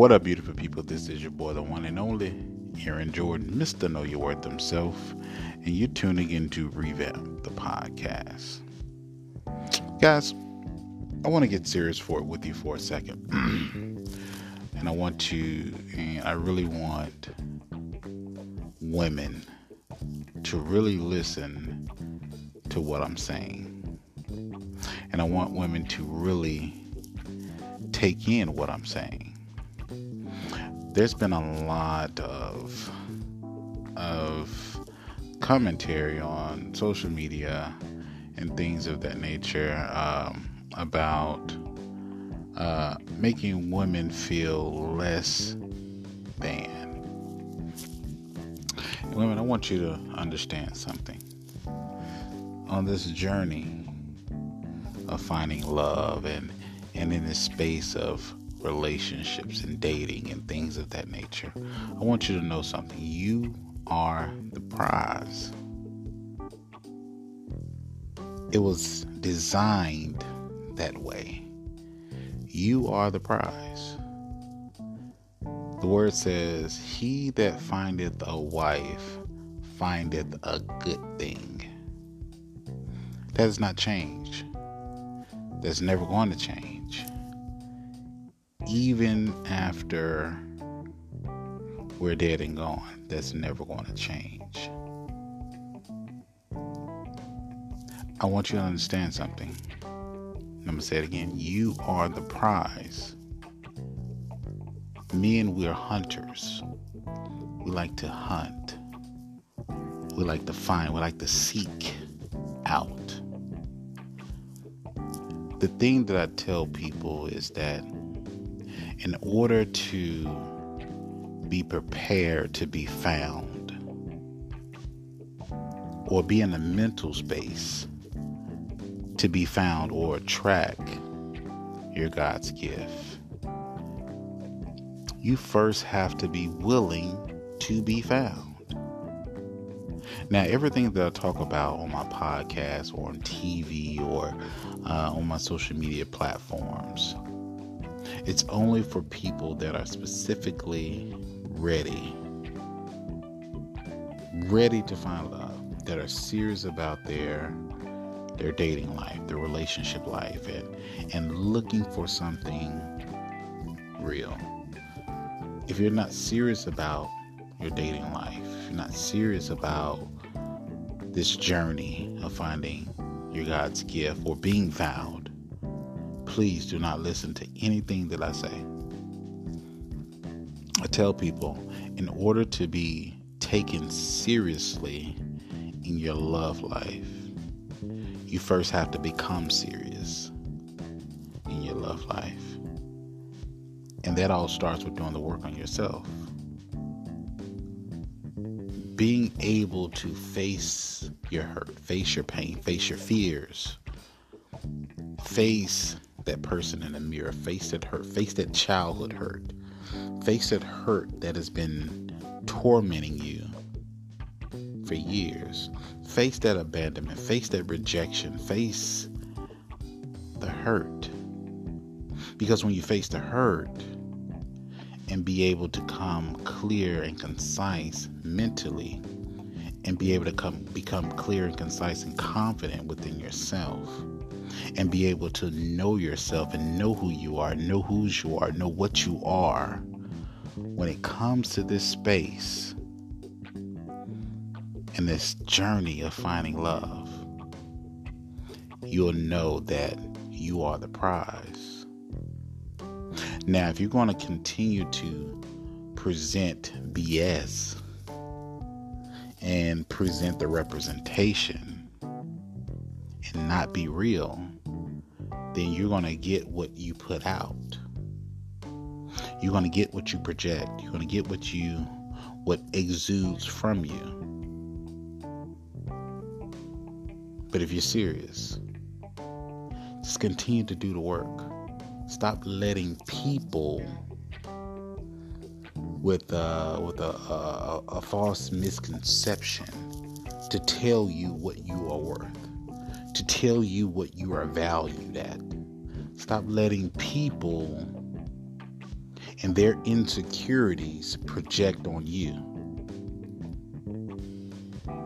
What up, beautiful people? This is your boy, the one and only Aaron Jordan, Mr. Know Your Worth himself, and you're tuning into Revamp the podcast. Guys, I want to get serious for it with you for a second. and I want to, and I really want women to really listen to what I'm saying. And I want women to really take in what I'm saying. There's been a lot of of commentary on social media and things of that nature um, about uh, making women feel less than. Women, I want you to understand something. On this journey of finding love and, and in this space of relationships and dating and things of that nature, I want you to know something. You are the prize. It was designed that way. You are the prize. The word says, He that findeth a wife findeth a good thing. That does not change. That's never going to change. Even after we're dead and gone, that's never going to change. I want you to understand something. I'm going to say it again. You are the prize men, we're hunters. We like to hunt. We like to find. We like to seek out. The thing that I tell people is that in order to be prepared to be found or be in a mental space to be found or attract your God's gift you first have to be willing to be found. Now, everything that I talk about on my podcast or on TV or uh, on my social media platforms, it's only for people that are specifically ready, ready to find love, that are serious about their their dating life, their relationship life, and and looking for something real. If you're not serious about your dating life, if you're not serious about this journey of finding your God's gift or being found, please do not listen to anything that I say. I tell people in order to be taken seriously in your love life, you first have to become serious in your love life. And that all starts with doing the work on yourself. Being able to face your hurt, face your pain, face your fears, face that person in the mirror, face that hurt, face that childhood hurt, face that hurt that has been tormenting you for years. Face that abandonment, face that rejection, face the hurt. Because when you face the hurt, and be able to come clear and concise mentally and be able to come become clear and concise and confident within yourself and be able to know yourself and know who you are, know whose you are, know what you are when it comes to this space and this journey of finding love, you'll know that you are the prize. Now, if you're going to continue to present BS and present the representation and not be real, then you're going to get what you put out. You're going to get what you project. You're going to get what you what exudes from you. But if you're serious, just continue to do the work. Stop letting people with uh, with a, a, a false misconception to tell you what you are worth, to tell you what you are valued at. Stop letting people and their insecurities project on you.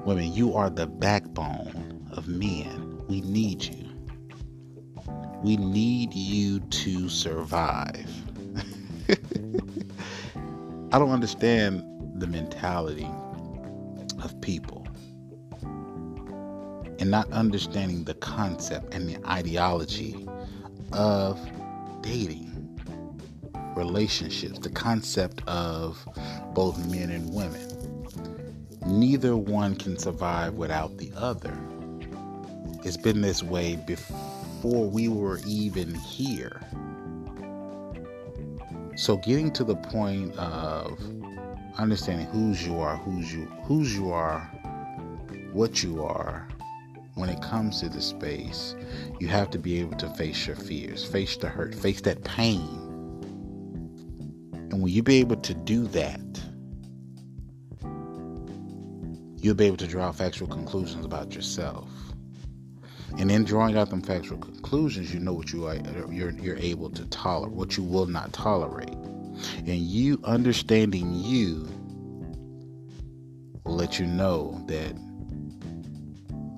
Women, you are the backbone of men. We need you. We need you to survive. I don't understand the mentality of people and not understanding the concept and the ideology of dating, relationships, the concept of both men and women. Neither one can survive without the other. It's been this way before we were even here. So getting to the point of understanding whose you are, whose you whose you are, what you are, when it comes to the space, you have to be able to face your fears, face the hurt, face that pain. And when you be able to do that, you'll be able to draw factual conclusions about yourself. And in drawing out them factual conclusions, you know what you are you're, you're able to tolerate, what you will not tolerate. And you understanding you will let you know that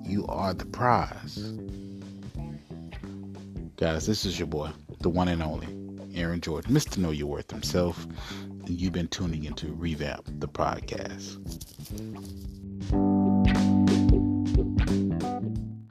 you are the prize. Guys, this is your boy, the one and only Aaron Jordan, Mr. Know Your Worth himself. And you've been tuning into Revamp, the podcast.